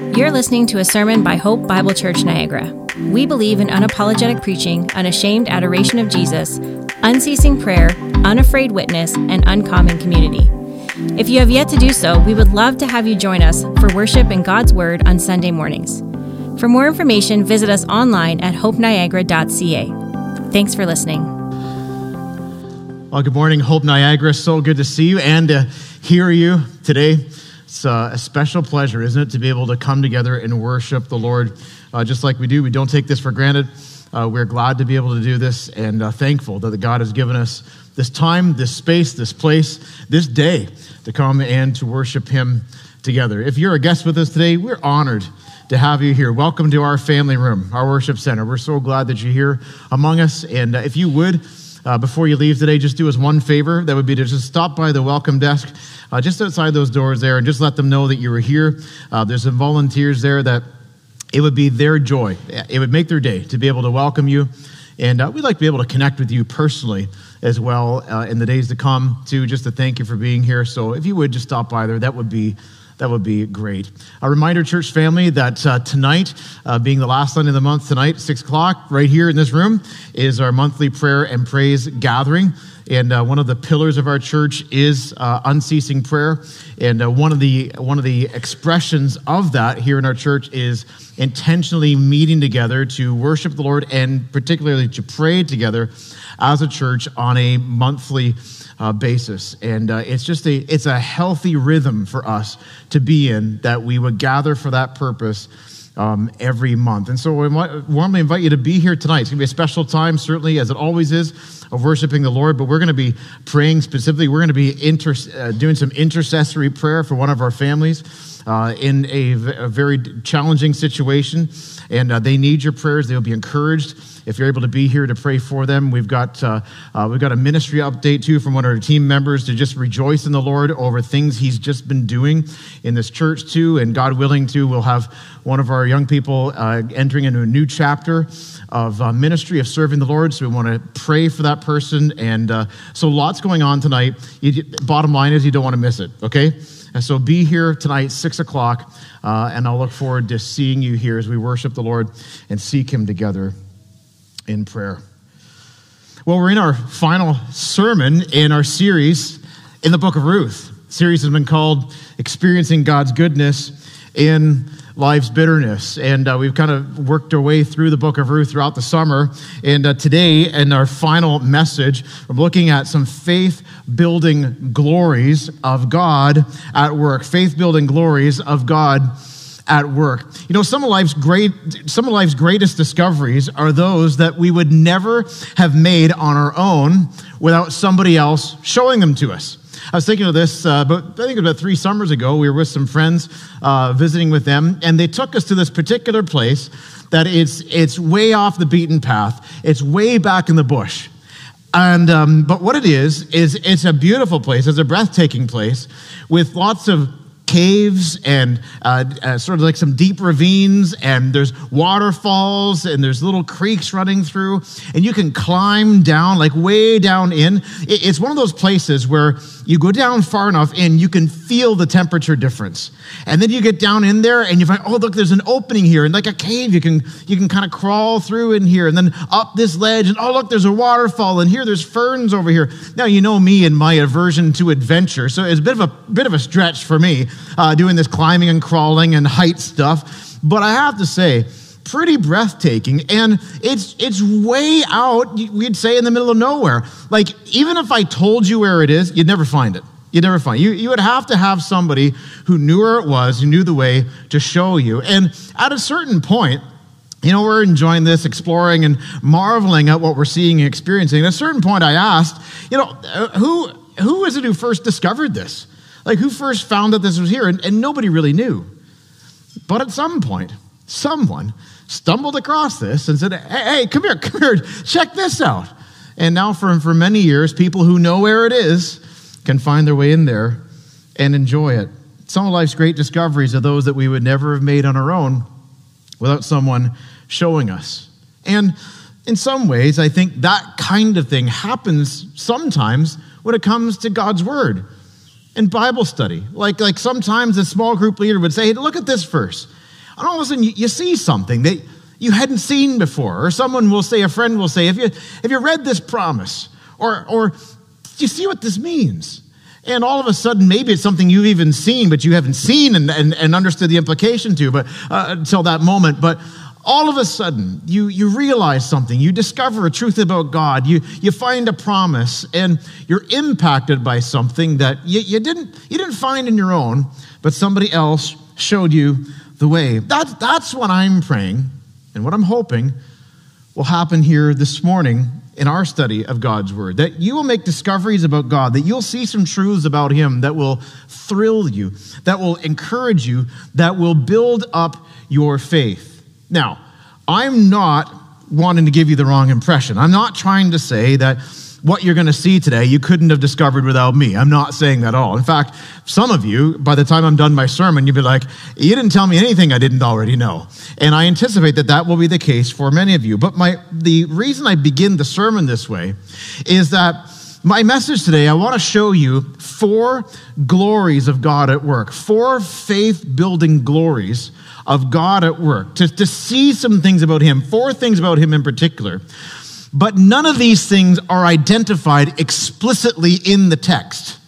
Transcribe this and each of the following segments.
You're listening to a sermon by Hope Bible Church Niagara. We believe in unapologetic preaching, unashamed adoration of Jesus, unceasing prayer, unafraid witness, and uncommon community. If you have yet to do so, we would love to have you join us for worship in God's Word on Sunday mornings. For more information, visit us online at hopeniagara.ca. Thanks for listening. Well, good morning, Hope Niagara. So good to see you and to hear you today. It's uh, a special pleasure, isn't it, to be able to come together and worship the Lord uh, just like we do. We don't take this for granted. Uh, we're glad to be able to do this and uh, thankful that God has given us this time, this space, this place, this day to come and to worship Him together. If you're a guest with us today, we're honored to have you here. Welcome to our family room, our worship center. We're so glad that you're here among us. And uh, if you would, uh, before you leave today, just do us one favor. That would be to just stop by the welcome desk uh, just outside those doors there and just let them know that you were here. Uh, there's some volunteers there that it would be their joy. It would make their day to be able to welcome you. And uh, we'd like to be able to connect with you personally as well uh, in the days to come, too, just to thank you for being here. So if you would just stop by there, that would be that would be great. A reminder, church family, that uh, tonight, uh, being the last Sunday of the month, tonight, 6 o'clock, right here in this room, is our monthly prayer and praise gathering. And uh, one of the pillars of our church is uh, unceasing prayer. And uh, one, of the, one of the expressions of that here in our church is intentionally meeting together to worship the Lord and particularly to pray together as a church on a monthly uh, basis. And uh, it's just a, it's a healthy rhythm for us to be in that we would gather for that purpose um, every month. And so we warmly invite you to be here tonight. It's going to be a special time, certainly, as it always is, of worshiping the Lord, but we're going to be praying specifically. We're going to be inter- uh, doing some intercessory prayer for one of our families uh, in a, v- a very challenging situation, and uh, they need your prayers. They'll be encouraged if you're able to be here to pray for them. We've got, uh, uh, we've got a ministry update too from one of our team members to just rejoice in the Lord over things he's just been doing in this church too. And God willing too, we'll have one of our young people uh, entering into a new chapter of uh, ministry of serving the Lord. So we want to pray for that person. And uh, so lots going on tonight. You, bottom line is you don't want to miss it, okay? And so be here tonight, 6 o'clock, uh, and I'll look forward to seeing you here as we worship the Lord and seek Him together in prayer. Well, we're in our final sermon in our series in the book of Ruth. The series has been called Experiencing God's Goodness in Life's Bitterness. And uh, we've kind of worked our way through the book of Ruth throughout the summer. And uh, today, in our final message, we're looking at some faith building glories of God at work. Faith building glories of God at work. You know, some of life's great some of life's greatest discoveries are those that we would never have made on our own without somebody else showing them to us. I was thinking of this, uh, but I think about three summers ago. We were with some friends uh, visiting with them, and they took us to this particular place that it's it's way off the beaten path. It's way back in the bush. And um, but what it is is it's a beautiful place. It's a breathtaking place with lots of caves and uh, uh, sort of like some deep ravines, and there's waterfalls, and there's little creeks running through, and you can climb down, like way down in. It's one of those places where you go down far enough in, you can feel the temperature difference. And then you get down in there and you find, oh, look, there's an opening here, and like a cave, you can, you can kind of crawl through in here, and then up this ledge, and oh, look, there's a waterfall, and here there's ferns over here. Now, you know me and my aversion to adventure, so it's a bit of a, bit of a stretch for me uh, doing this climbing and crawling and height stuff. But I have to say, pretty breathtaking. And it's it's way out we'd say in the middle of nowhere. Like even if i told you where it is you'd never find it. You'd never find it. You, you would have to have somebody who knew where it was who knew the way to show you. And at a certain point you know we're enjoying this exploring and marveling at what we're seeing and experiencing. At a certain point i asked you know uh, who who is it who first discovered this like who first found that this was here and, and nobody really knew but at some point someone stumbled across this and said, hey, hey, come here, come here, check this out. And now, for, for many years, people who know where it is can find their way in there and enjoy it. Some of life's great discoveries are those that we would never have made on our own without someone showing us. And in some ways, I think that kind of thing happens sometimes when it comes to God's Word and Bible study. Like, like sometimes a small group leader would say, hey, look at this verse. And all of a sudden, you, you see something that you hadn't seen before. Or someone will say, a friend will say, Have you, have you read this promise? Or, or do you see what this means? And all of a sudden, maybe it's something you've even seen, but you haven't seen and, and, and understood the implication to, but uh, until that moment. But all of a sudden, you, you realize something. You discover a truth about God. You, you find a promise, and you're impacted by something that you, you, didn't, you didn't find in your own, but somebody else showed you the way. That, that's what I'm praying and what I'm hoping will happen here this morning in our study of God's Word. That you will make discoveries about God, that you'll see some truths about Him that will thrill you, that will encourage you, that will build up your faith. Now, I'm not wanting to give you the wrong impression. I'm not trying to say that what you're going to see today you couldn't have discovered without me. I'm not saying that at all. In fact, some of you, by the time I'm done my sermon, you'll be like, you didn't tell me anything I didn't already know. And I anticipate that that will be the case for many of you. But my, the reason I begin the sermon this way is that my message today, I want to show you four glories of God at work, four faith building glories of God at work, to, to see some things about Him, four things about Him in particular but none of these things are identified explicitly in the text.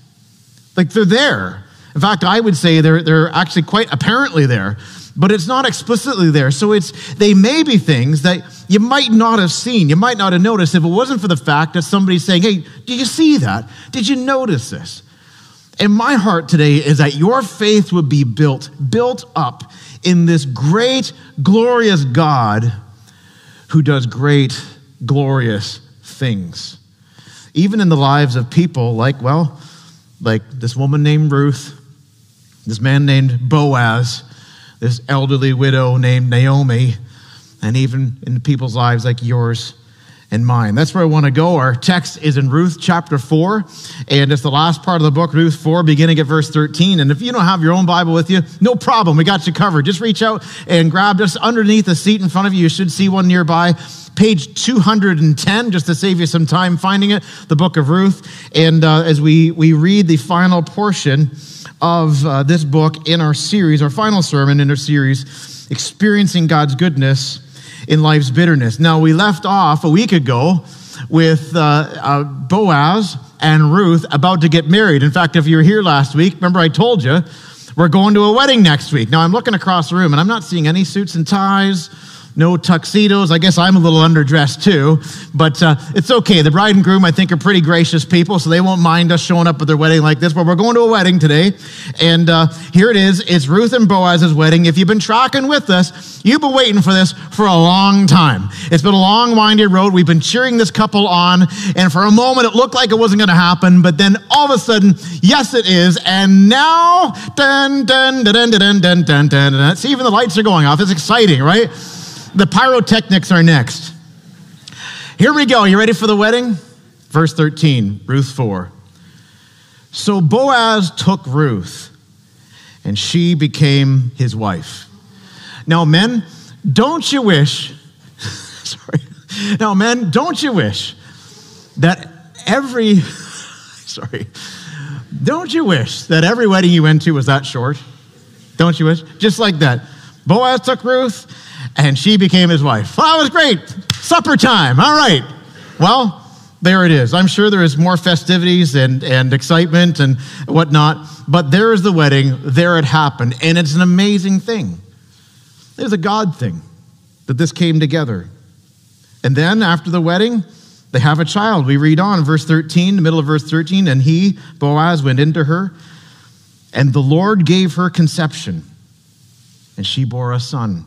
Like they're there. In fact, I would say they're, they're actually quite apparently there, but it's not explicitly there. So it's they may be things that you might not have seen, you might not have noticed if it wasn't for the fact that somebody's saying, Hey, did you see that? Did you notice this? And my heart today is that your faith would be built, built up in this great, glorious God who does great glorious things. Even in the lives of people like, well, like this woman named Ruth, this man named Boaz, this elderly widow named Naomi, and even in people's lives like yours and mine. That's where I want to go. Our text is in Ruth chapter 4, and it's the last part of the book, Ruth 4, beginning at verse 13. And if you don't have your own Bible with you, no problem. We got you covered. Just reach out and grab just underneath the seat in front of you. You should see one nearby page 210, just to save you some time finding it, the book of Ruth. And uh, as we, we read the final portion of uh, this book in our series, our final sermon in our series, Experiencing God's Goodness in Life's Bitterness. Now, we left off a week ago with uh, uh Boaz and Ruth about to get married. In fact, if you were here last week, remember I told you we're going to a wedding next week. Now, I'm looking across the room and I'm not seeing any suits and ties no tuxedos. I guess I'm a little underdressed too, but uh, it's okay. The bride and groom, I think, are pretty gracious people, so they won't mind us showing up at their wedding like this. But we're going to a wedding today, and uh, here it is. It's Ruth and Boaz's wedding. If you've been tracking with us, you've been waiting for this for a long time. It's been a long, winding road. We've been cheering this couple on, and for a moment it looked like it wasn't going to happen, but then all of a sudden, yes, it is. And now, dun dun dun dun dun dun dun dun. dun. See, even the lights are going off. It's exciting, right? The pyrotechnics are next. Here we go. You ready for the wedding? Verse 13, Ruth 4. So Boaz took Ruth, and she became his wife. Now, men, don't you wish, sorry, now, men, don't you wish that every, sorry, don't you wish that every wedding you went to was that short? Don't you wish? Just like that. Boaz took Ruth, and she became his wife. Well, that was great. Supper time. All right. Well, there it is. I'm sure there is more festivities and, and excitement and whatnot, but there is the wedding. There it happened. And it's an amazing thing. It's a God thing that this came together. And then after the wedding, they have a child. We read on, verse 13, the middle of verse 13, and he, Boaz, went into her, and the Lord gave her conception, and she bore a son.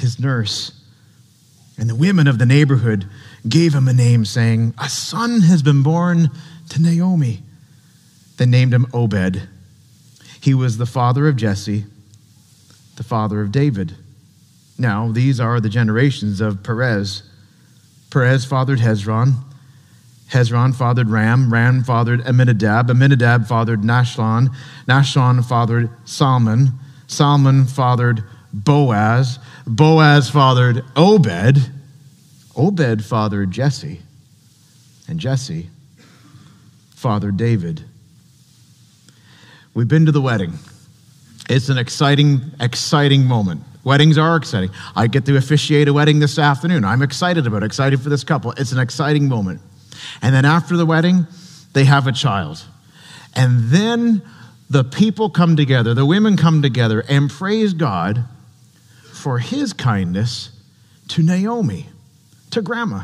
his nurse. And the women of the neighborhood gave him a name, saying, A son has been born to Naomi. They named him Obed. He was the father of Jesse, the father of David. Now, these are the generations of Perez. Perez fathered Hezron. Hezron fathered Ram. Ram fathered Amminadab. Amminadab fathered Nahshon. Nahshon fathered Salmon. Salmon fathered Boaz. Boaz fathered Obed. Obed fathered Jesse. And Jesse fathered David. We've been to the wedding. It's an exciting, exciting moment. Weddings are exciting. I get to officiate a wedding this afternoon. I'm excited about it, excited for this couple. It's an exciting moment. And then after the wedding, they have a child. And then the people come together, the women come together and praise God for his kindness to Naomi, to grandma,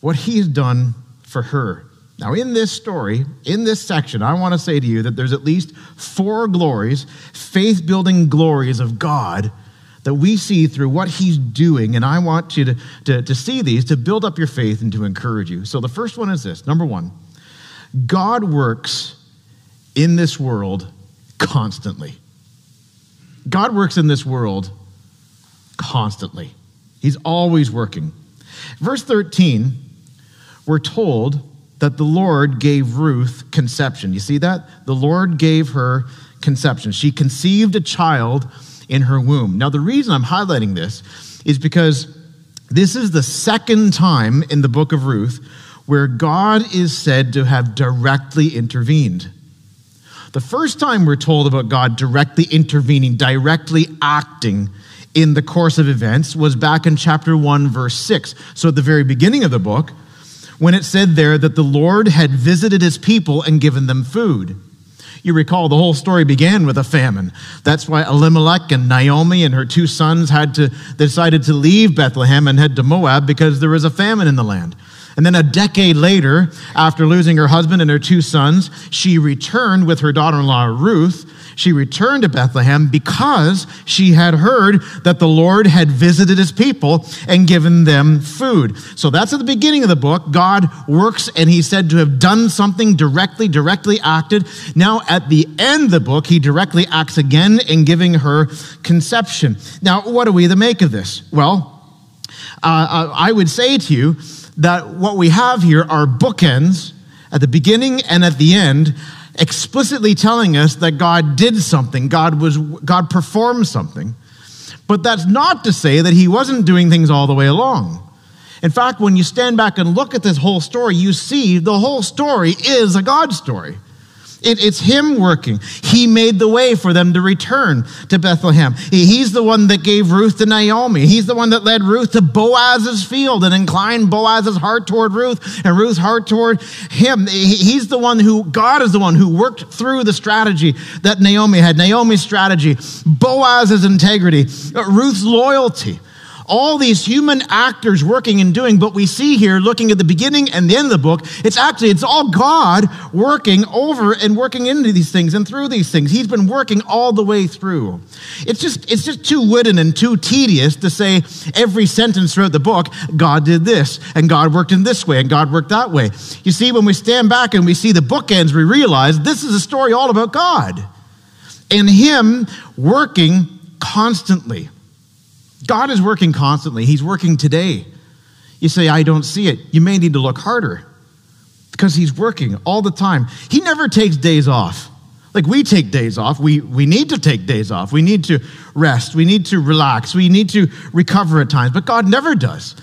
what he's done for her. Now, in this story, in this section, I want to say to you that there's at least four glories, faith building glories of God that we see through what he's doing. And I want you to, to, to, see these to build up your faith and to encourage you. So the first one is this number one, God works in this world constantly. God works in this world constantly, he's always working. Verse 13, we're told that the Lord gave Ruth conception. You see that? The Lord gave her conception. She conceived a child in her womb. Now, the reason I'm highlighting this is because this is the second time in the book of Ruth where God is said to have directly intervened. The first time we're told about God directly intervening, directly acting in the course of events was back in chapter 1, verse 6. So at the very beginning of the book, when it said there that the Lord had visited his people and given them food. You recall the whole story began with a famine. That's why Elimelech and Naomi and her two sons had to decided to leave Bethlehem and head to Moab because there was a famine in the land. And then a decade later, after losing her husband and her two sons, she returned with her daughter in law Ruth. She returned to Bethlehem because she had heard that the Lord had visited his people and given them food. So that's at the beginning of the book. God works and he's said to have done something directly, directly acted. Now at the end of the book, he directly acts again in giving her conception. Now, what do we to make of this? Well, uh, I would say to you, that what we have here are bookends at the beginning and at the end, explicitly telling us that God did something, God, was, God performed something. But that's not to say that he wasn't doing things all the way along. In fact, when you stand back and look at this whole story, you see the whole story is a God story. It, it's him working. He made the way for them to return to Bethlehem. He, he's the one that gave Ruth to Naomi. He's the one that led Ruth to Boaz's field and inclined Boaz's heart toward Ruth and Ruth's heart toward him. He, he's the one who, God is the one who worked through the strategy that Naomi had. Naomi's strategy, Boaz's integrity, Ruth's loyalty all these human actors working and doing, but we see here, looking at the beginning and the end of the book, it's actually, it's all God working over and working into these things and through these things. He's been working all the way through. It's just, it's just too wooden and too tedious to say every sentence throughout the book, God did this, and God worked in this way, and God worked that way. You see, when we stand back and we see the bookends, we realize this is a story all about God and Him working constantly. God is working constantly. He's working today. You say, I don't see it. You may need to look harder because He's working all the time. He never takes days off. Like we take days off. We, we need to take days off. We need to rest. We need to relax. We need to recover at times. But God never does.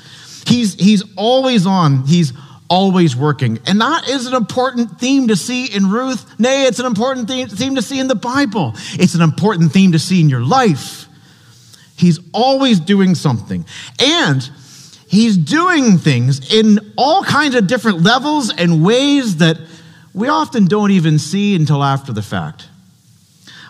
He's, he's always on. He's always working. And that is an important theme to see in Ruth. Nay, it's an important theme, theme to see in the Bible. It's an important theme to see in your life. He's always doing something. And he's doing things in all kinds of different levels and ways that we often don't even see until after the fact.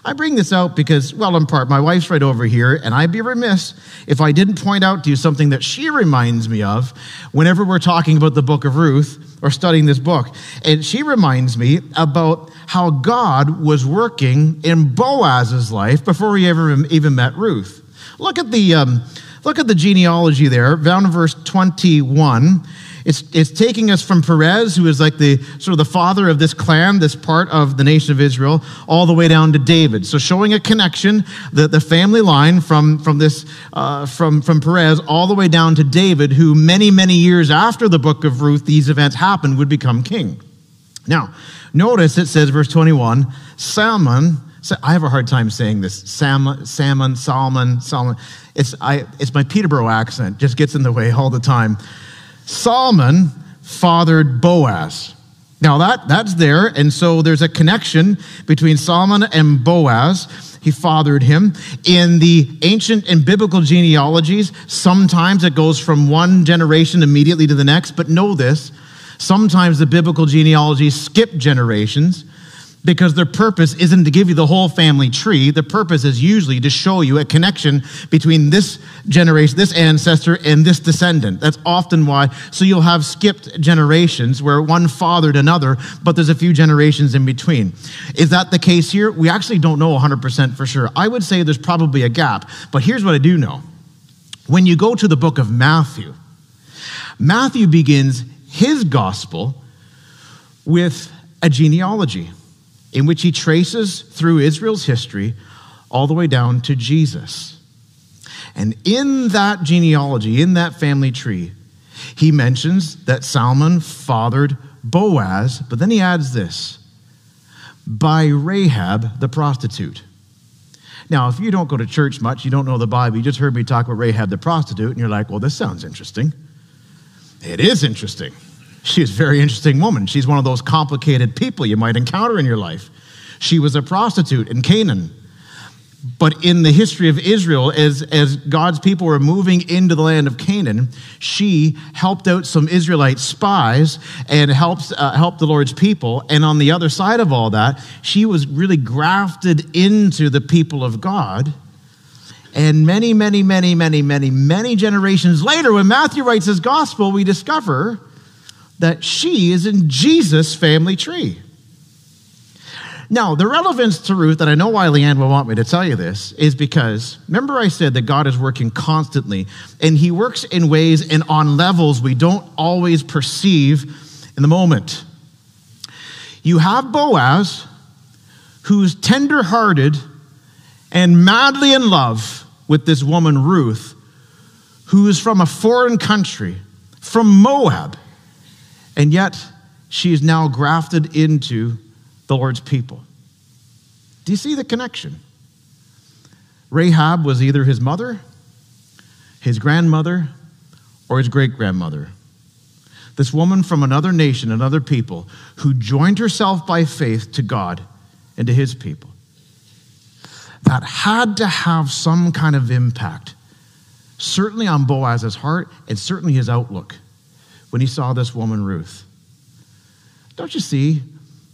I bring this out because, well, in part, my wife's right over here, and I'd be remiss if I didn't point out to you something that she reminds me of whenever we're talking about the book of Ruth or studying this book. And she reminds me about how God was working in Boaz's life before he ever even met Ruth. Look at the, um, look at the genealogy there, down in verse 21. It's, it's taking us from Perez, who is like the sort of the father of this clan, this part of the nation of Israel, all the way down to David. So showing a connection, the, the family line from, from this uh, from, from Perez all the way down to David, who many, many years after the book of Ruth, these events happened, would become king. Now, notice it says, verse 21, Salmon, I have a hard time saying this. Salmon, salmon, Salmon, Salmon. It's, I, it's my Peterborough accent, just gets in the way all the time. Solomon fathered Boaz. Now that, that's there, and so there's a connection between Solomon and Boaz. He fathered him. In the ancient and biblical genealogies, sometimes it goes from one generation immediately to the next, but know this. Sometimes the biblical genealogies skip generations because their purpose isn't to give you the whole family tree. The purpose is usually to show you a connection between this generation, this ancestor, and this descendant. That's often why. So you'll have skipped generations where one fathered another, but there's a few generations in between. Is that the case here? We actually don't know 100% for sure. I would say there's probably a gap, but here's what I do know. When you go to the book of Matthew, Matthew begins his gospel with a genealogy in which he traces through Israel's history all the way down to Jesus. And in that genealogy, in that family tree, he mentions that Salmon fathered Boaz, but then he adds this by Rahab the prostitute. Now, if you don't go to church much, you don't know the Bible, you just heard me talk about Rahab the prostitute, and you're like, well, this sounds interesting. It is interesting. She's a very interesting woman. She's one of those complicated people you might encounter in your life. She was a prostitute in Canaan. But in the history of Israel, as, as God's people were moving into the land of Canaan, she helped out some Israelite spies and helped, uh, helped the Lord's people. And on the other side of all that, she was really grafted into the people of God. And many, many, many, many, many, many generations later, when Matthew writes his gospel, we discover that she is in Jesus' family tree. Now, the relevance to Ruth, and I know why Leanne will want me to tell you this, is because remember I said that God is working constantly, and He works in ways and on levels we don't always perceive in the moment. You have Boaz, who's tenderhearted and madly in love with this woman, Ruth, who is from a foreign country, from Moab. And yet, she is now grafted into the Lord's people. Do you see the connection? Rahab was either his mother, his grandmother, or his great grandmother. This woman from another nation, another people, who joined herself by faith to God and to his people. That had to have some kind of impact, certainly on Boaz's heart and certainly his outlook when he saw this woman, Ruth. Don't you see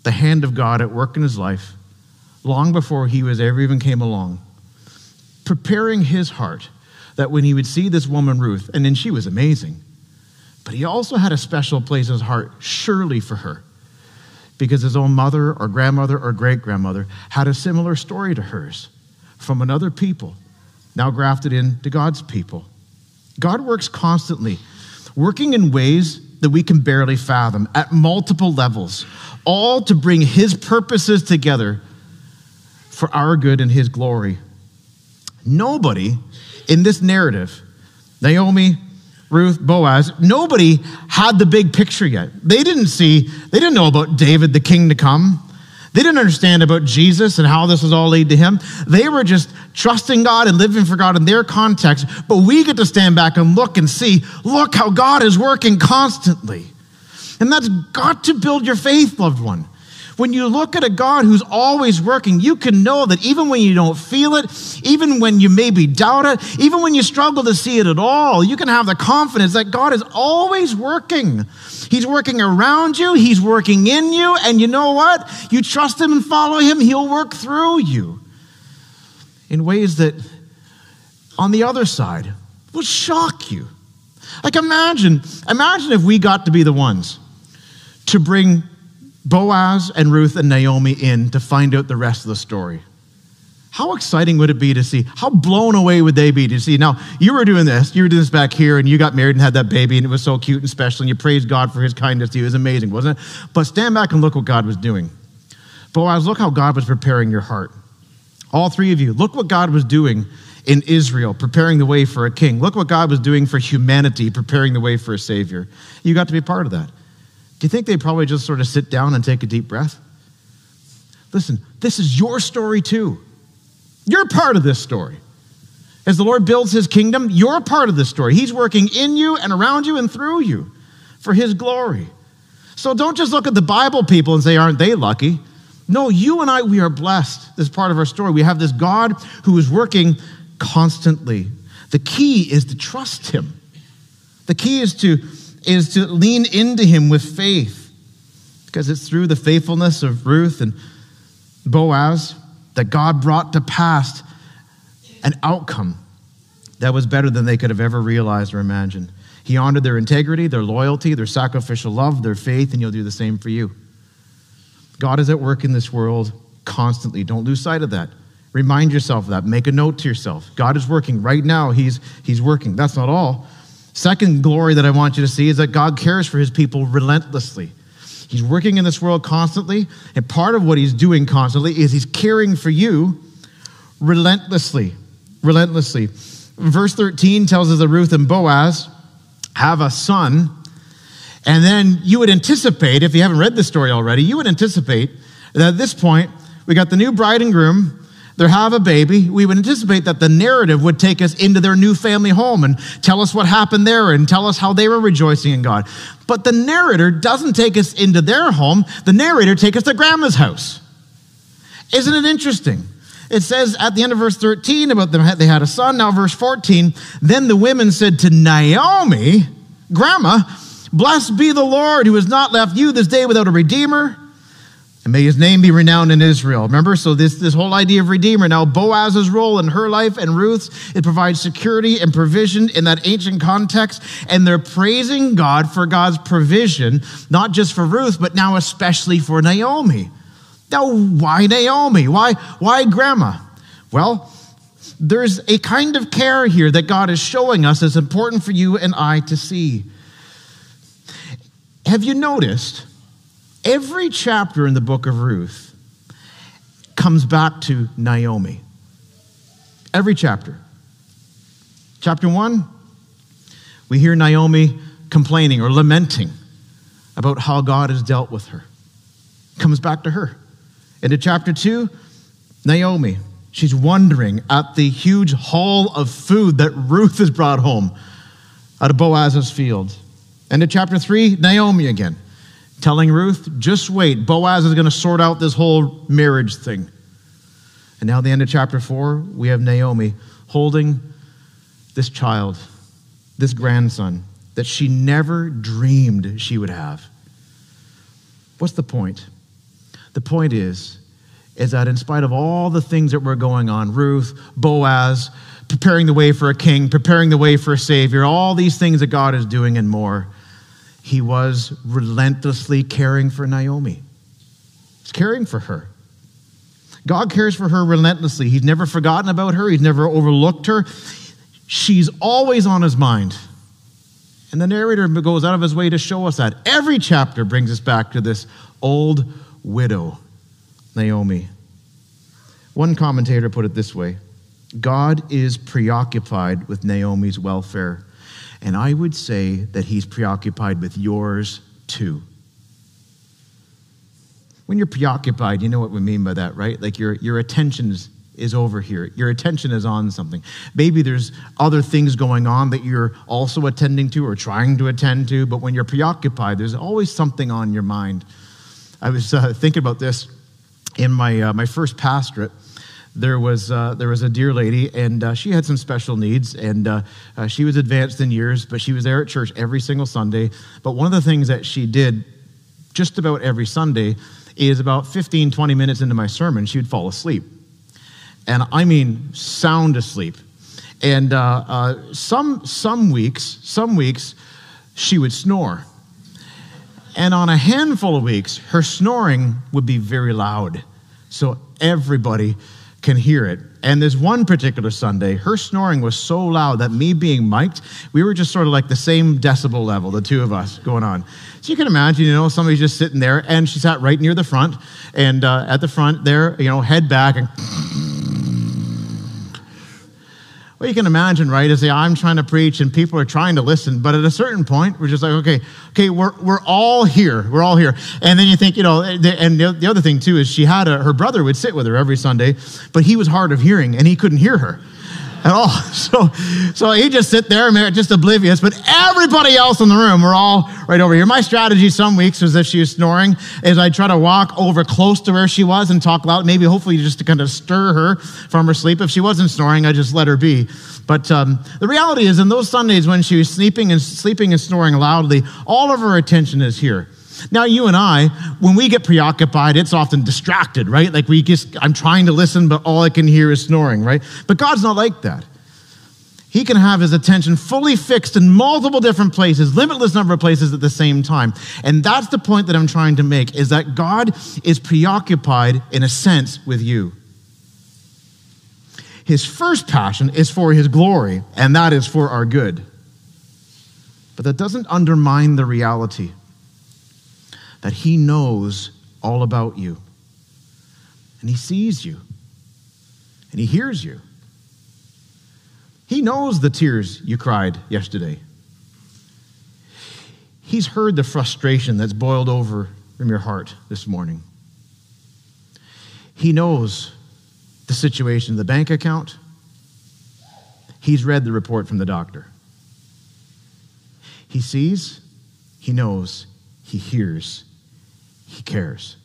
the hand of God at work in his life long before he was ever even came along, preparing his heart that when he would see this woman, Ruth, and then she was amazing, but he also had a special place in his heart, surely for her, because his own mother or grandmother or great grandmother had a similar story to hers from another people, now grafted into God's people. God works constantly working in ways that we can barely fathom at multiple levels, all to bring his purposes together for our good and his glory. Nobody in this narrative, Naomi, Ruth, Boaz, nobody had the big picture yet. They didn't see, they didn't know about David, the king to come. They didn't understand about Jesus and how this was all laid to him. They were just trusting God and living for God in their context. But we get to stand back and look and see, look how God is working constantly. And that's got to build your faith, loved one. When you look at a God who's always working, you can know that even when you don't feel it, even when you maybe doubt it, even when you struggle to see it at all, you can have the confidence that God is always working. He's working around you, He's working in you, and you know what? You trust Him and follow Him, He'll work through you in ways that, on the other side, will shock you. Like imagine, imagine if we got to be the ones to bring Boaz and Ruth and Naomi in to find out the rest of the story. How exciting would it be to see? How blown away would they be to see? Now, you were doing this, you were doing this back here, and you got married and had that baby, and it was so cute and special, and you praised God for his kindness to you. It was amazing, wasn't it? But stand back and look what God was doing. Boaz, look how God was preparing your heart. All three of you, look what God was doing in Israel, preparing the way for a king. Look what God was doing for humanity, preparing the way for a savior. You got to be part of that. Do you think they probably just sort of sit down and take a deep breath? Listen, this is your story too. You're part of this story. As the Lord builds his kingdom, you're part of this story. He's working in you and around you and through you for his glory. So don't just look at the Bible people and say, aren't they lucky? No, you and I, we are blessed. This part of our story. We have this God who is working constantly. The key is to trust him. The key is to, is to lean into him with faith because it's through the faithfulness of Ruth and Boaz that God brought to pass an outcome that was better than they could have ever realized or imagined. He honored their integrity, their loyalty, their sacrificial love, their faith, and He'll do the same for you. God is at work in this world constantly. Don't lose sight of that. Remind yourself of that. Make a note to yourself. God is working right now. He's, he's working. That's not all. Second glory that I want you to see is that God cares for his people relentlessly. He's working in this world constantly, and part of what he's doing constantly is he's caring for you relentlessly. Relentlessly. Verse 13 tells us that Ruth and Boaz have a son, and then you would anticipate, if you haven't read the story already, you would anticipate that at this point, we got the new bride and groom, they have a baby, we would anticipate that the narrative would take us into their new family home and tell us what happened there and tell us how they were rejoicing in God. But the narrator doesn't take us into their home, the narrator takes us to grandma's house. Isn't it interesting? It says at the end of verse 13 about them, they had a son. Now, verse 14, then the women said to Naomi, Grandma, blessed be the Lord who has not left you this day without a redeemer and may his name be renowned in Israel. Remember, so this, this whole idea of Redeemer. Now, Boaz's role in her life and Ruth's, it provides security and provision in that ancient context. And they're praising God for God's provision, not just for Ruth, but now especially for Naomi. Now, why Naomi? Why, why grandma? Well, there's a kind of care here that God is showing us that's important for you and I to see. Have you noticed? Every chapter in the book of Ruth comes back to Naomi. Every chapter. Chapter one, we hear Naomi complaining or lamenting about how God has dealt with her. Comes back to her. Into chapter two, Naomi. She's wondering at the huge haul of food that Ruth has brought home out of Boaz's field. And in chapter three, Naomi again telling Ruth, just wait. Boaz is going to sort out this whole marriage thing. And now, at the end of chapter four, we have Naomi holding this child, this grandson, that she never dreamed she would have. What's the point? The point is, is that in spite of all the things that were going on, Ruth, Boaz, preparing the way for a king, preparing the way for a savior, all these things that God is doing and more, he was relentlessly caring for Naomi. He's caring for her. God cares for her relentlessly. He's never forgotten about her, he's never overlooked her. She's always on his mind. And the narrator goes out of his way to show us that. Every chapter brings us back to this old widow, Naomi. One commentator put it this way God is preoccupied with Naomi's welfare and I would say that he's preoccupied with yours too. When you're preoccupied, you know what we mean by that, right? Like your, your attention is, is over here. Your attention is on something. Maybe there's other things going on that you're also attending to or trying to attend to, but when you're preoccupied, there's always something on your mind. I was uh, thinking about this in my, uh, my first pastorate there was, uh, there was a dear lady, and uh, she had some special needs, and uh, uh, she was advanced in years, but she was there at church every single Sunday. But one of the things that she did just about every Sunday is about 15, 20 minutes into my sermon, she would fall asleep. And I mean, sound asleep. And uh, uh, some, some weeks, some weeks, she would snore. And on a handful of weeks, her snoring would be very loud. So everybody can hear it. And this one particular Sunday, her snoring was so loud that me being mic'd, we were just sort of like the same decibel level, the two of us going on. So you can imagine, you know, somebody's just sitting there, and she sat right near the front, and uh, at the front there, you know, head back, and well, you can imagine, right? As I'm trying to preach and people are trying to listen, but at a certain point, we're just like, okay, okay, we're, we're all here. We're all here. And then you think, you know, and the other thing too is she had a, her brother would sit with her every Sunday, but he was hard of hearing and he couldn't hear her at all. So, so he just sit there, just oblivious. But everybody else in the room we're all right over here. My strategy some weeks was if she was snoring, is I try to walk over close to where she was and talk loud. Maybe hopefully just to kind of stir her from her sleep. If she wasn't snoring, I just let her be. But um, the reality is, in those Sundays when she was sleeping and sleeping and snoring loudly, all of her attention is here. Now, you and I, when we get preoccupied, it's often distracted, right? Like we just, I'm trying to listen, but all I can hear is snoring, right? But God's not like that. He can have his attention fully fixed in multiple different places, limitless number of places at the same time. And that's the point that I'm trying to make is that God is preoccupied in a sense with you. His first passion is for his glory, and that is for our good. But that doesn't undermine the reality that He knows all about you. And He sees you. And He hears you. He knows the tears you cried yesterday. He's heard the frustration that's boiled over from your heart this morning. He knows the situation, the bank account. He's read the report from the doctor. He sees, he knows, he hears, he cares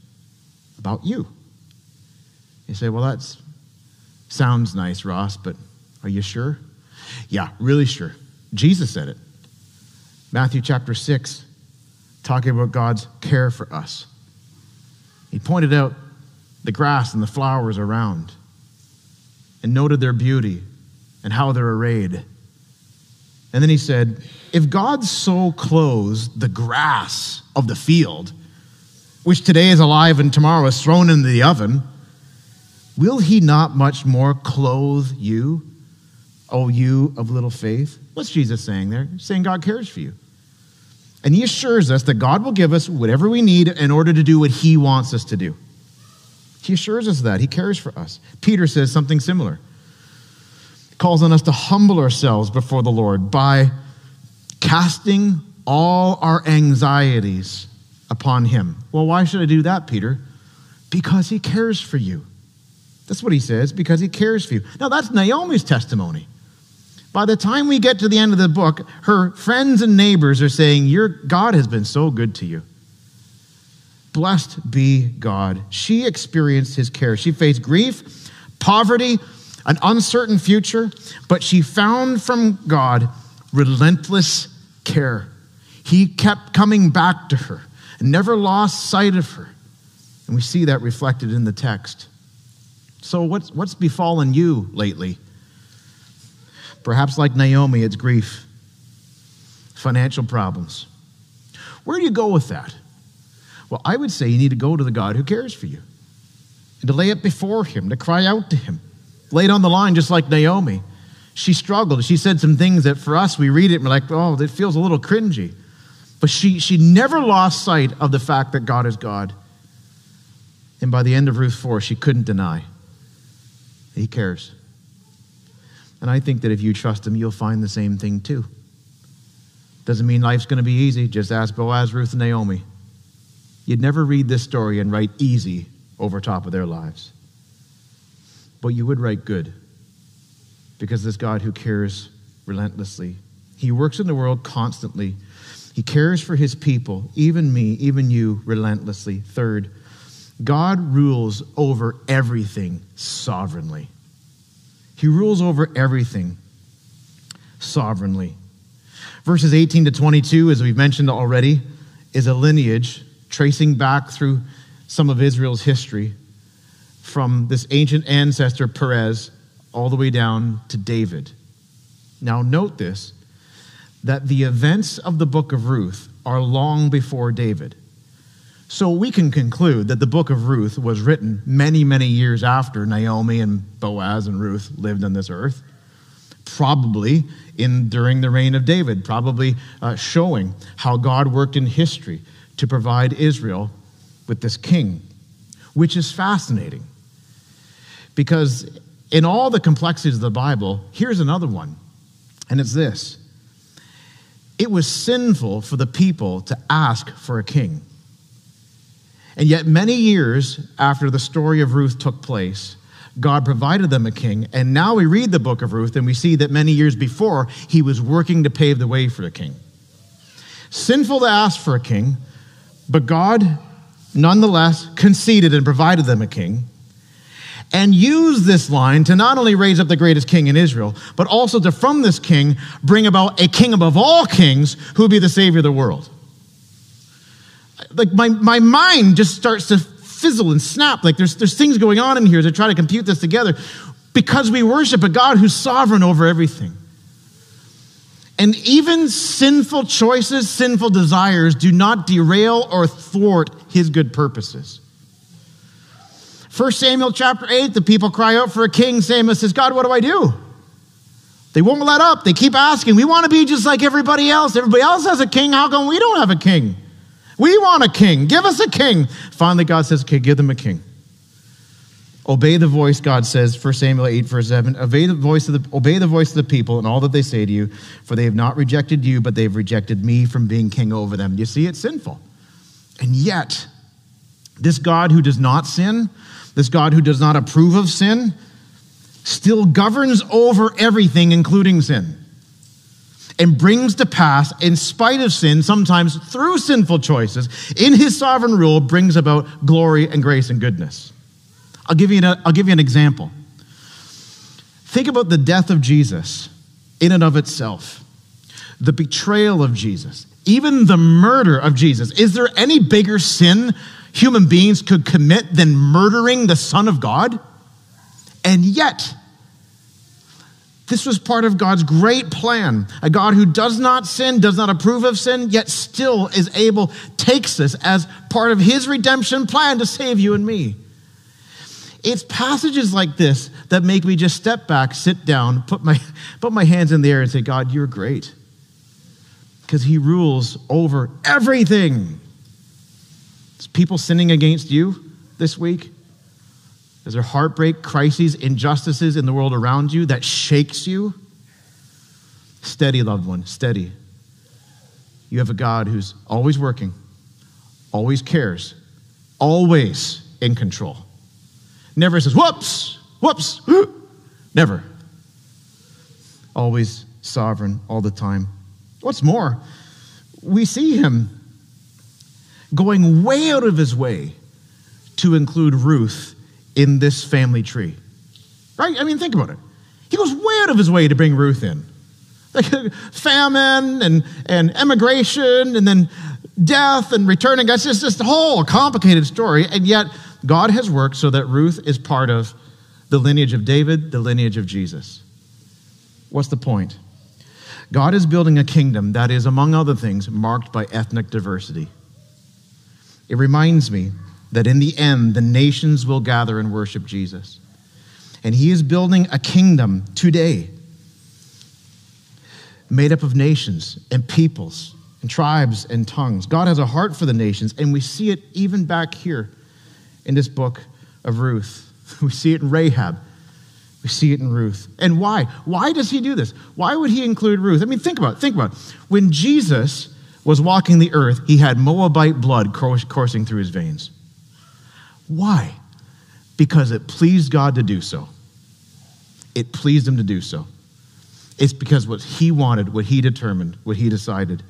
about you. You say, well, that sounds nice, Ross, but are you sure? Yeah, really sure. Jesus said it. Matthew chapter 6, talking about God's care for us. He pointed out the grass and the flowers around and noted their beauty and how they're arrayed. And then he said, If God so clothes the grass of the field, which today is alive and tomorrow is thrown into the oven, will he not much more clothe you, O you of little faith? What's Jesus saying there? He's saying God cares for you. And he assures us that God will give us whatever we need in order to do what he wants us to do. He assures us that. He cares for us. Peter says something similar. He calls on us to humble ourselves before the Lord by casting all our anxieties upon him. Well, why should I do that, Peter? Because he cares for you. That's what he says, because he cares for you. Now, that's Naomi's testimony. By the time we get to the end of the book, her friends and neighbors are saying, Your God has been so good to you. Blessed be God. She experienced his care. She faced grief, poverty, an uncertain future, but she found from God relentless care. He kept coming back to her and never lost sight of her. And we see that reflected in the text. So, what's, what's befallen you lately? Perhaps like Naomi, it's grief, financial problems. Where do you go with that? Well, I would say you need to go to the God who cares for you and to lay it before Him, to cry out to Him. Lay it on the line, just like Naomi. She struggled. She said some things that for us, we read it and we're like, oh, it feels a little cringy. But she, she never lost sight of the fact that God is God. And by the end of Ruth 4, she couldn't deny. He cares. And I think that if you trust him, you'll find the same thing too. Doesn't mean life's going to be easy. Just ask Boaz, Ruth, and Naomi. You'd never read this story and write easy over top of their lives. But you would write good because this God who cares relentlessly. He works in the world constantly he cares for his people, even me, even you, relentlessly. Third, God rules over everything sovereignly. He rules over everything sovereignly. Verses 18 to 22, as we've mentioned already, is a lineage tracing back through some of Israel's history from this ancient ancestor, Perez, all the way down to David. Now, note this that the events of the book of Ruth are long before David. So we can conclude that the book of Ruth was written many, many years after Naomi and Boaz and Ruth lived on this earth, probably in during the reign of David, probably uh, showing how God worked in history to provide Israel with this king, which is fascinating. Because in all the complexities of the Bible, here's another one, and it's this it was sinful for the people to ask for a king. And yet, many years after the story of Ruth took place, God provided them a king. And now we read the book of Ruth and we see that many years before, he was working to pave the way for the king. Sinful to ask for a king, but God nonetheless conceded and provided them a king and use this line to not only raise up the greatest king in Israel, but also to, from this king, bring about a king above all kings who would be the savior of the world. Like my, my mind just starts to fizzle and snap. Like there's, there's things going on in here to try to compute this together because we worship a God who's sovereign over everything. And even sinful choices, sinful desires do not derail or thwart his good purposes. 1 Samuel chapter 8, the people cry out for a king. Samuel says, God, what do I do? They won't let up. They keep asking. We want to be just like everybody else. Everybody else has a king. How come we don't have a king? We want a king. Give us a king. Finally, God says, okay, give them a king. Obey the voice, God says, 1 Samuel 8, verse 7. Obey the, voice of the, obey the voice of the people and all that they say to you, for they have not rejected you, but they've rejected me from being king over them. You see, it's sinful. And yet, this God who does not sin, this God who does not approve of sin, still governs over everything, including sin, and brings to pass, in spite of sin, sometimes through sinful choices, in his sovereign rule, brings about glory and grace and goodness. I'll give you an, I'll give you an example. Think about the death of Jesus in and of itself, the betrayal of Jesus, even the murder of Jesus. Is there any bigger sin human beings could commit than murdering the Son of God. And yet, this was part of God's great plan. A God who does not sin, does not approve of sin, yet still is able, takes this as part of his redemption plan to save you and me. It's passages like this that make me just step back, sit down, put my, put my hands in the air and say, God, you're great. Because he rules over everything. Is people sinning against you this week? Is there heartbreak, crises, injustices in the world around you that shakes you? Steady, loved one, steady. You have a God who's always working, always cares, always in control. Never says, whoops, whoops, never. Always sovereign all the time. What's more, we see him going way out of his way to include Ruth in this family tree. Right? I mean, think about it. He goes way out of his way to bring Ruth in. Like famine and, and emigration and then death and returning. It's just this whole complicated story. And yet, God has worked so that Ruth is part of the lineage of David, the lineage of Jesus. What's the point? God is building a kingdom that is, among other things, marked by ethnic diversity. It reminds me that in the end, the nations will gather and worship Jesus. And he is building a kingdom today made up of nations and peoples and tribes and tongues. God has a heart for the nations, and we see it even back here in this book of Ruth. We see it in Rahab. We see it in Ruth. And why? Why does he do this? Why would he include Ruth? I mean, think about it. Think about it. When Jesus was walking the earth, he had Moabite blood coursing through his veins. Why? Because it pleased God to do so. It pleased him to do so. It's because what he wanted, what he determined, what he decided.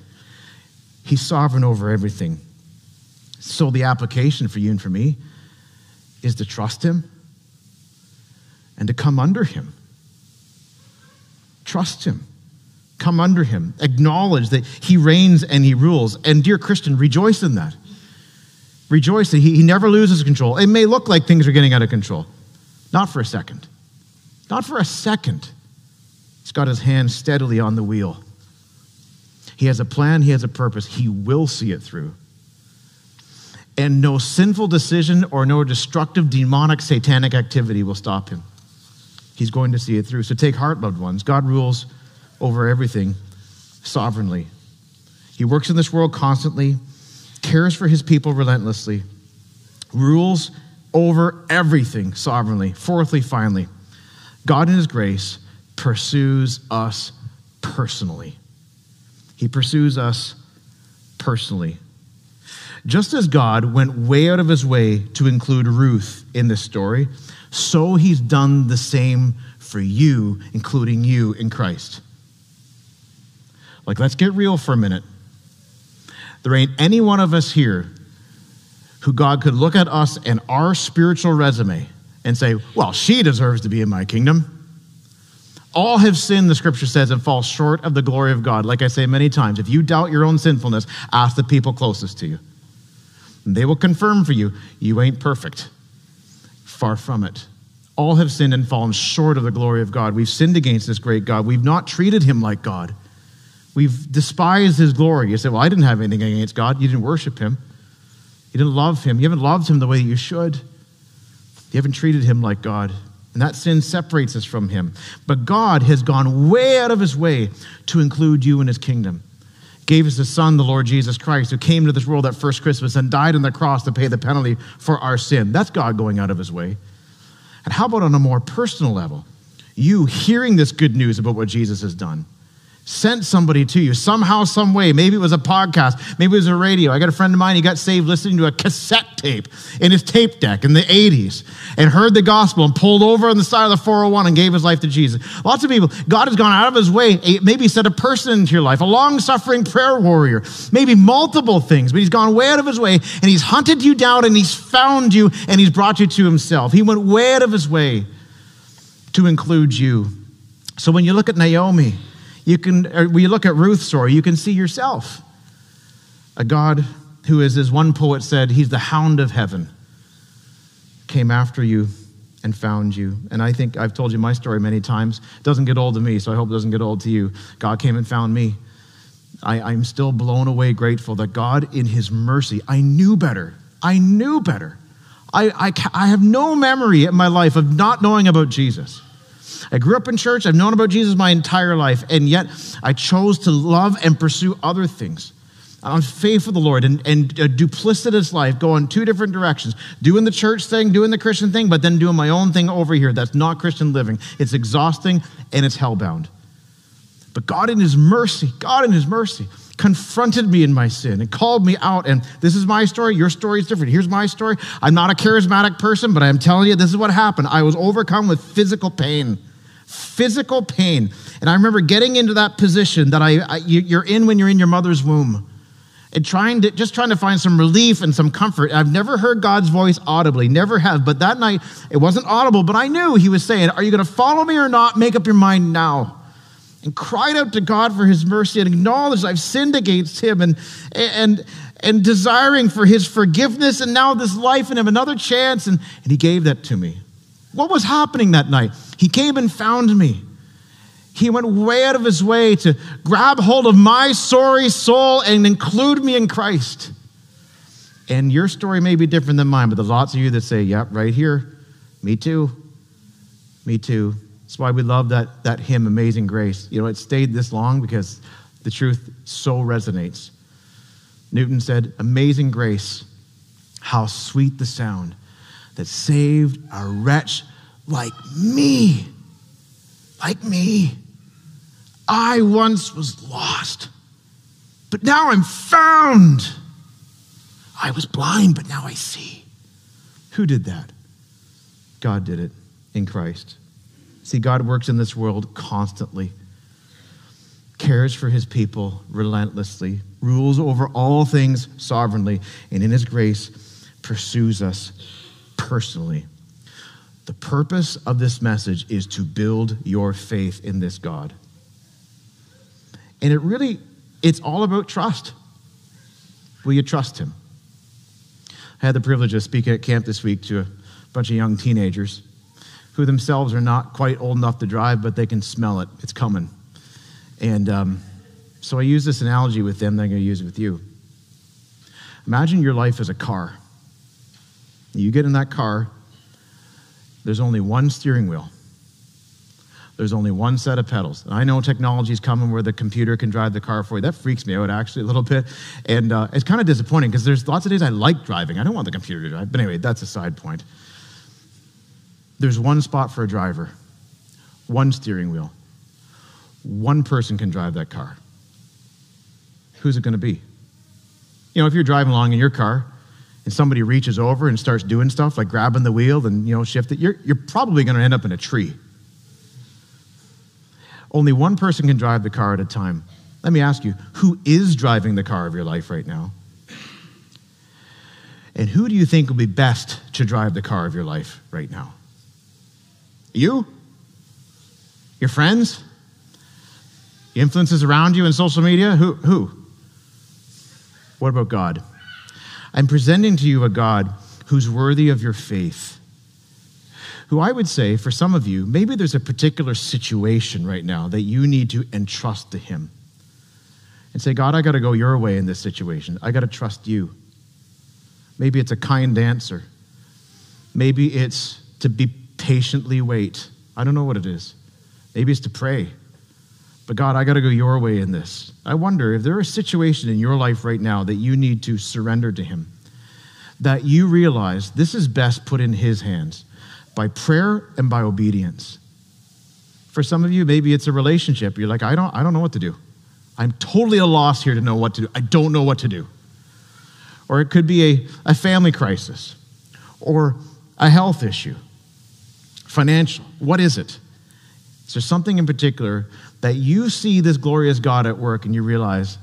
He's sovereign over everything. So the application for you and for me is to trust him and to come under him. Trust him. Come under him. Acknowledge that he reigns and he rules. And, dear Christian, rejoice in that. Rejoice that he, he never loses control. It may look like things are getting out of control. Not for a second. Not for a second. He's got his hand steadily on the wheel. He has a plan, he has a purpose. He will see it through. and no sinful decision or no destructive demonic satanic activity will stop him. He's going to see it through. So take heart, loved ones. God rules over everything sovereignly. He works in this world constantly, cares for his people relentlessly, rules over everything sovereignly. Fourthly, finally, God in his grace pursues us personally. He pursues us personally. Just as God went way out of his way to include Ruth in this story, so he's done the same for you, including you in Christ. Like, let's get real for a minute. There ain't any one of us here who God could look at us and our spiritual resume and say, well, she deserves to be in my kingdom. All have sinned, the scripture says, and fall short of the glory of God. Like I say many times, if you doubt your own sinfulness, ask the people closest to you. And they will confirm for you, you ain't perfect. Far from it. All have sinned and fallen short of the glory of God. We've sinned against this great God. We've not treated him like God. We've despised his glory. You say, Well, I didn't have anything against God. You didn't worship him. You didn't love him. You haven't loved him the way that you should. You haven't treated him like God. And that sin separates us from him. But God has gone way out of his way to include you in his kingdom. Gave us his son, the Lord Jesus Christ, who came to this world that first Christmas and died on the cross to pay the penalty for our sin. That's God going out of his way. And how about on a more personal level? You hearing this good news about what Jesus has done sent somebody to you somehow, some way. Maybe it was a podcast, maybe it was a radio. I got a friend of mine, he got saved listening to a cassette tape in his tape deck in the 80s and heard the gospel and pulled over on the side of the 401 and gave his life to Jesus. Lots of people, God has gone out of his way, eh, maybe sent a person into your life, a long suffering prayer warrior, maybe multiple things, but he's gone way out of his way and he's hunted you down and he's found you and he's brought you to himself. He went way out of his way to include you. So when you look at Naomi, you can, uh, when you look at Ruth's story, you can see yourself. A God who is, as one poet said, he's the hound of heaven, came after you and found you. And I think I've told you my story many times. It doesn't get old to me, so I hope it doesn't get old to you. God came and found me. I, am still blown away grateful that God, in His mercy, I knew better. I knew better. I, I, I have no memory in my life of not knowing about Jesus. I grew up in church. I've known about Jesus my entire life, and yet I chose to love and pursue other things. I'm faithful to the Lord and, and a duplicitous life, going two different directions. Doing the church thing, doing the Christian thing, but then doing my own thing over here. That's not Christian living. It's exhausting and it's hellbound. But God, in His mercy, God, in His mercy, confronted me in my sin and called me out. And this is my story. Your story is different. Here's my story. I'm not a charismatic person, but I'm telling you, this is what happened. I was overcome with physical pain physical pain. And I remember getting into that position that I, I, you're in when you're in your mother's womb and trying to just trying to find some relief and some comfort. I've never heard God's voice audibly, never have. But that night it wasn't audible, but I knew He was saying, "Are you going to follow me or not? Make up your mind now." And cried out to God for His mercy and acknowledged I've sinned against Him and and and desiring for His forgiveness and now this life and Him another chance. And, and He gave that to me. What was happening that night? He came and found me. He went way out of his way to grab hold of my sorry soul and include me in Christ. And your story may be different than mine, but there's lots of you that say, Yep, right here. Me too. Me too. That's why we love that, that hymn, Amazing Grace. You know, it stayed this long because the truth so resonates. Newton said, Amazing grace, how sweet the sound that saved a wretch like me. Like me. I once was lost, but now I'm found. I was blind, but now I see. Who did that? God did it in Christ. See, God works in this world constantly, cares for his people relentlessly, rules over all things sovereignly, and in his grace pursues us personally. The purpose of this message is to build your faith in this God. And it really, it's all about trust. Will you trust him? I had the privilege of speaking at camp this week to a bunch of young teenagers who themselves are not quite old enough to drive, but they can smell it. It's coming. And um, so I use this analogy with them, then I'm going to use it with you. Imagine your life as a car You get in that car, there's only one steering wheel. There's only one set of pedals. And I know technology's coming where the computer can drive the car for you. That freaks me out actually a little bit. And uh, it's kind of disappointing because there's lots of days I like driving. I don't want the computer to drive. But anyway, that's a side point. There's one spot for a driver, one steering wheel. One person can drive that car. Who's it going to be? You know, if you're driving along in your car and somebody reaches over and starts doing stuff like grabbing the wheel and, you know, shift it, you're, you're probably going to end up in a tree. Only one person can drive the car at a time. Let me ask you, who is driving the car of your life right now? And who do you think will be best to drive the car of your life right now? You? Your friends? The influences around you in social media? Who? Who? What about God? I'm presenting to you a God who's worthy of your faith who I would say, for some of you, maybe there's a particular situation right now that you need to entrust to Him. And say, God, I got to go your way in this situation. I got to trust you. Maybe it's a kind answer. Maybe it's to be patiently wait. I don't know what it is. Maybe it's to pray. But God, I got to go your way in this. I wonder if there is a situation in your life right now that you need to surrender to Him, that you realize this is best put in His hands by prayer and by obedience. For some of you, maybe it's a relationship. You're like, I don't, I don't know what to do. I'm totally a loss here to know what to do. I don't know what to do. Or it could be a, a family crisis or a health issue, financial. What is it? Is there something in particular that you see this glorious God at work and you realize,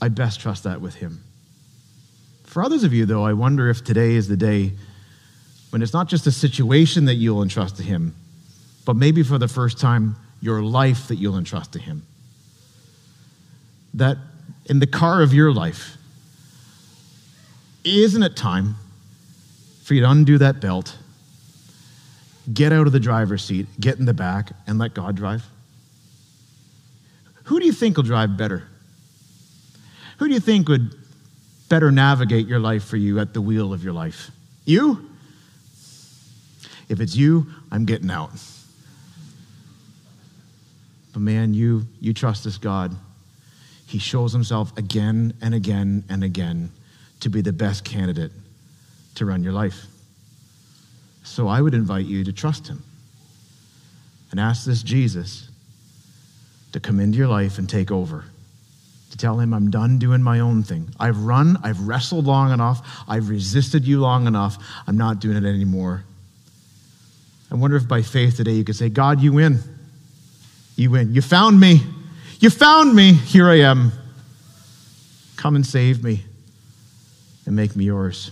I best trust that with Him? For others of you, though, I wonder if today is the day when it's not just a situation that you'll entrust to Him, but maybe for the first time, your life that you'll entrust to Him. That in the car of your life, isn't it time for you to undo that belt, get out of the driver's seat, get in the back, and let God drive? Who do you think will drive better? Who do you think would better navigate your life for you at the wheel of your life? You? If it's you, I'm getting out. But man, you, you trust this God. He shows himself again and again and again to be the best candidate to run your life. So I would invite you to trust him and ask this Jesus to come into your life and take over. To tell him, I'm done doing my own thing. I've run, I've wrestled long enough, I've resisted you long enough, I'm not doing it anymore. I wonder if by faith today you could say, God, you win. You win. You found me. You found me. Here I am. Come and save me and make me yours.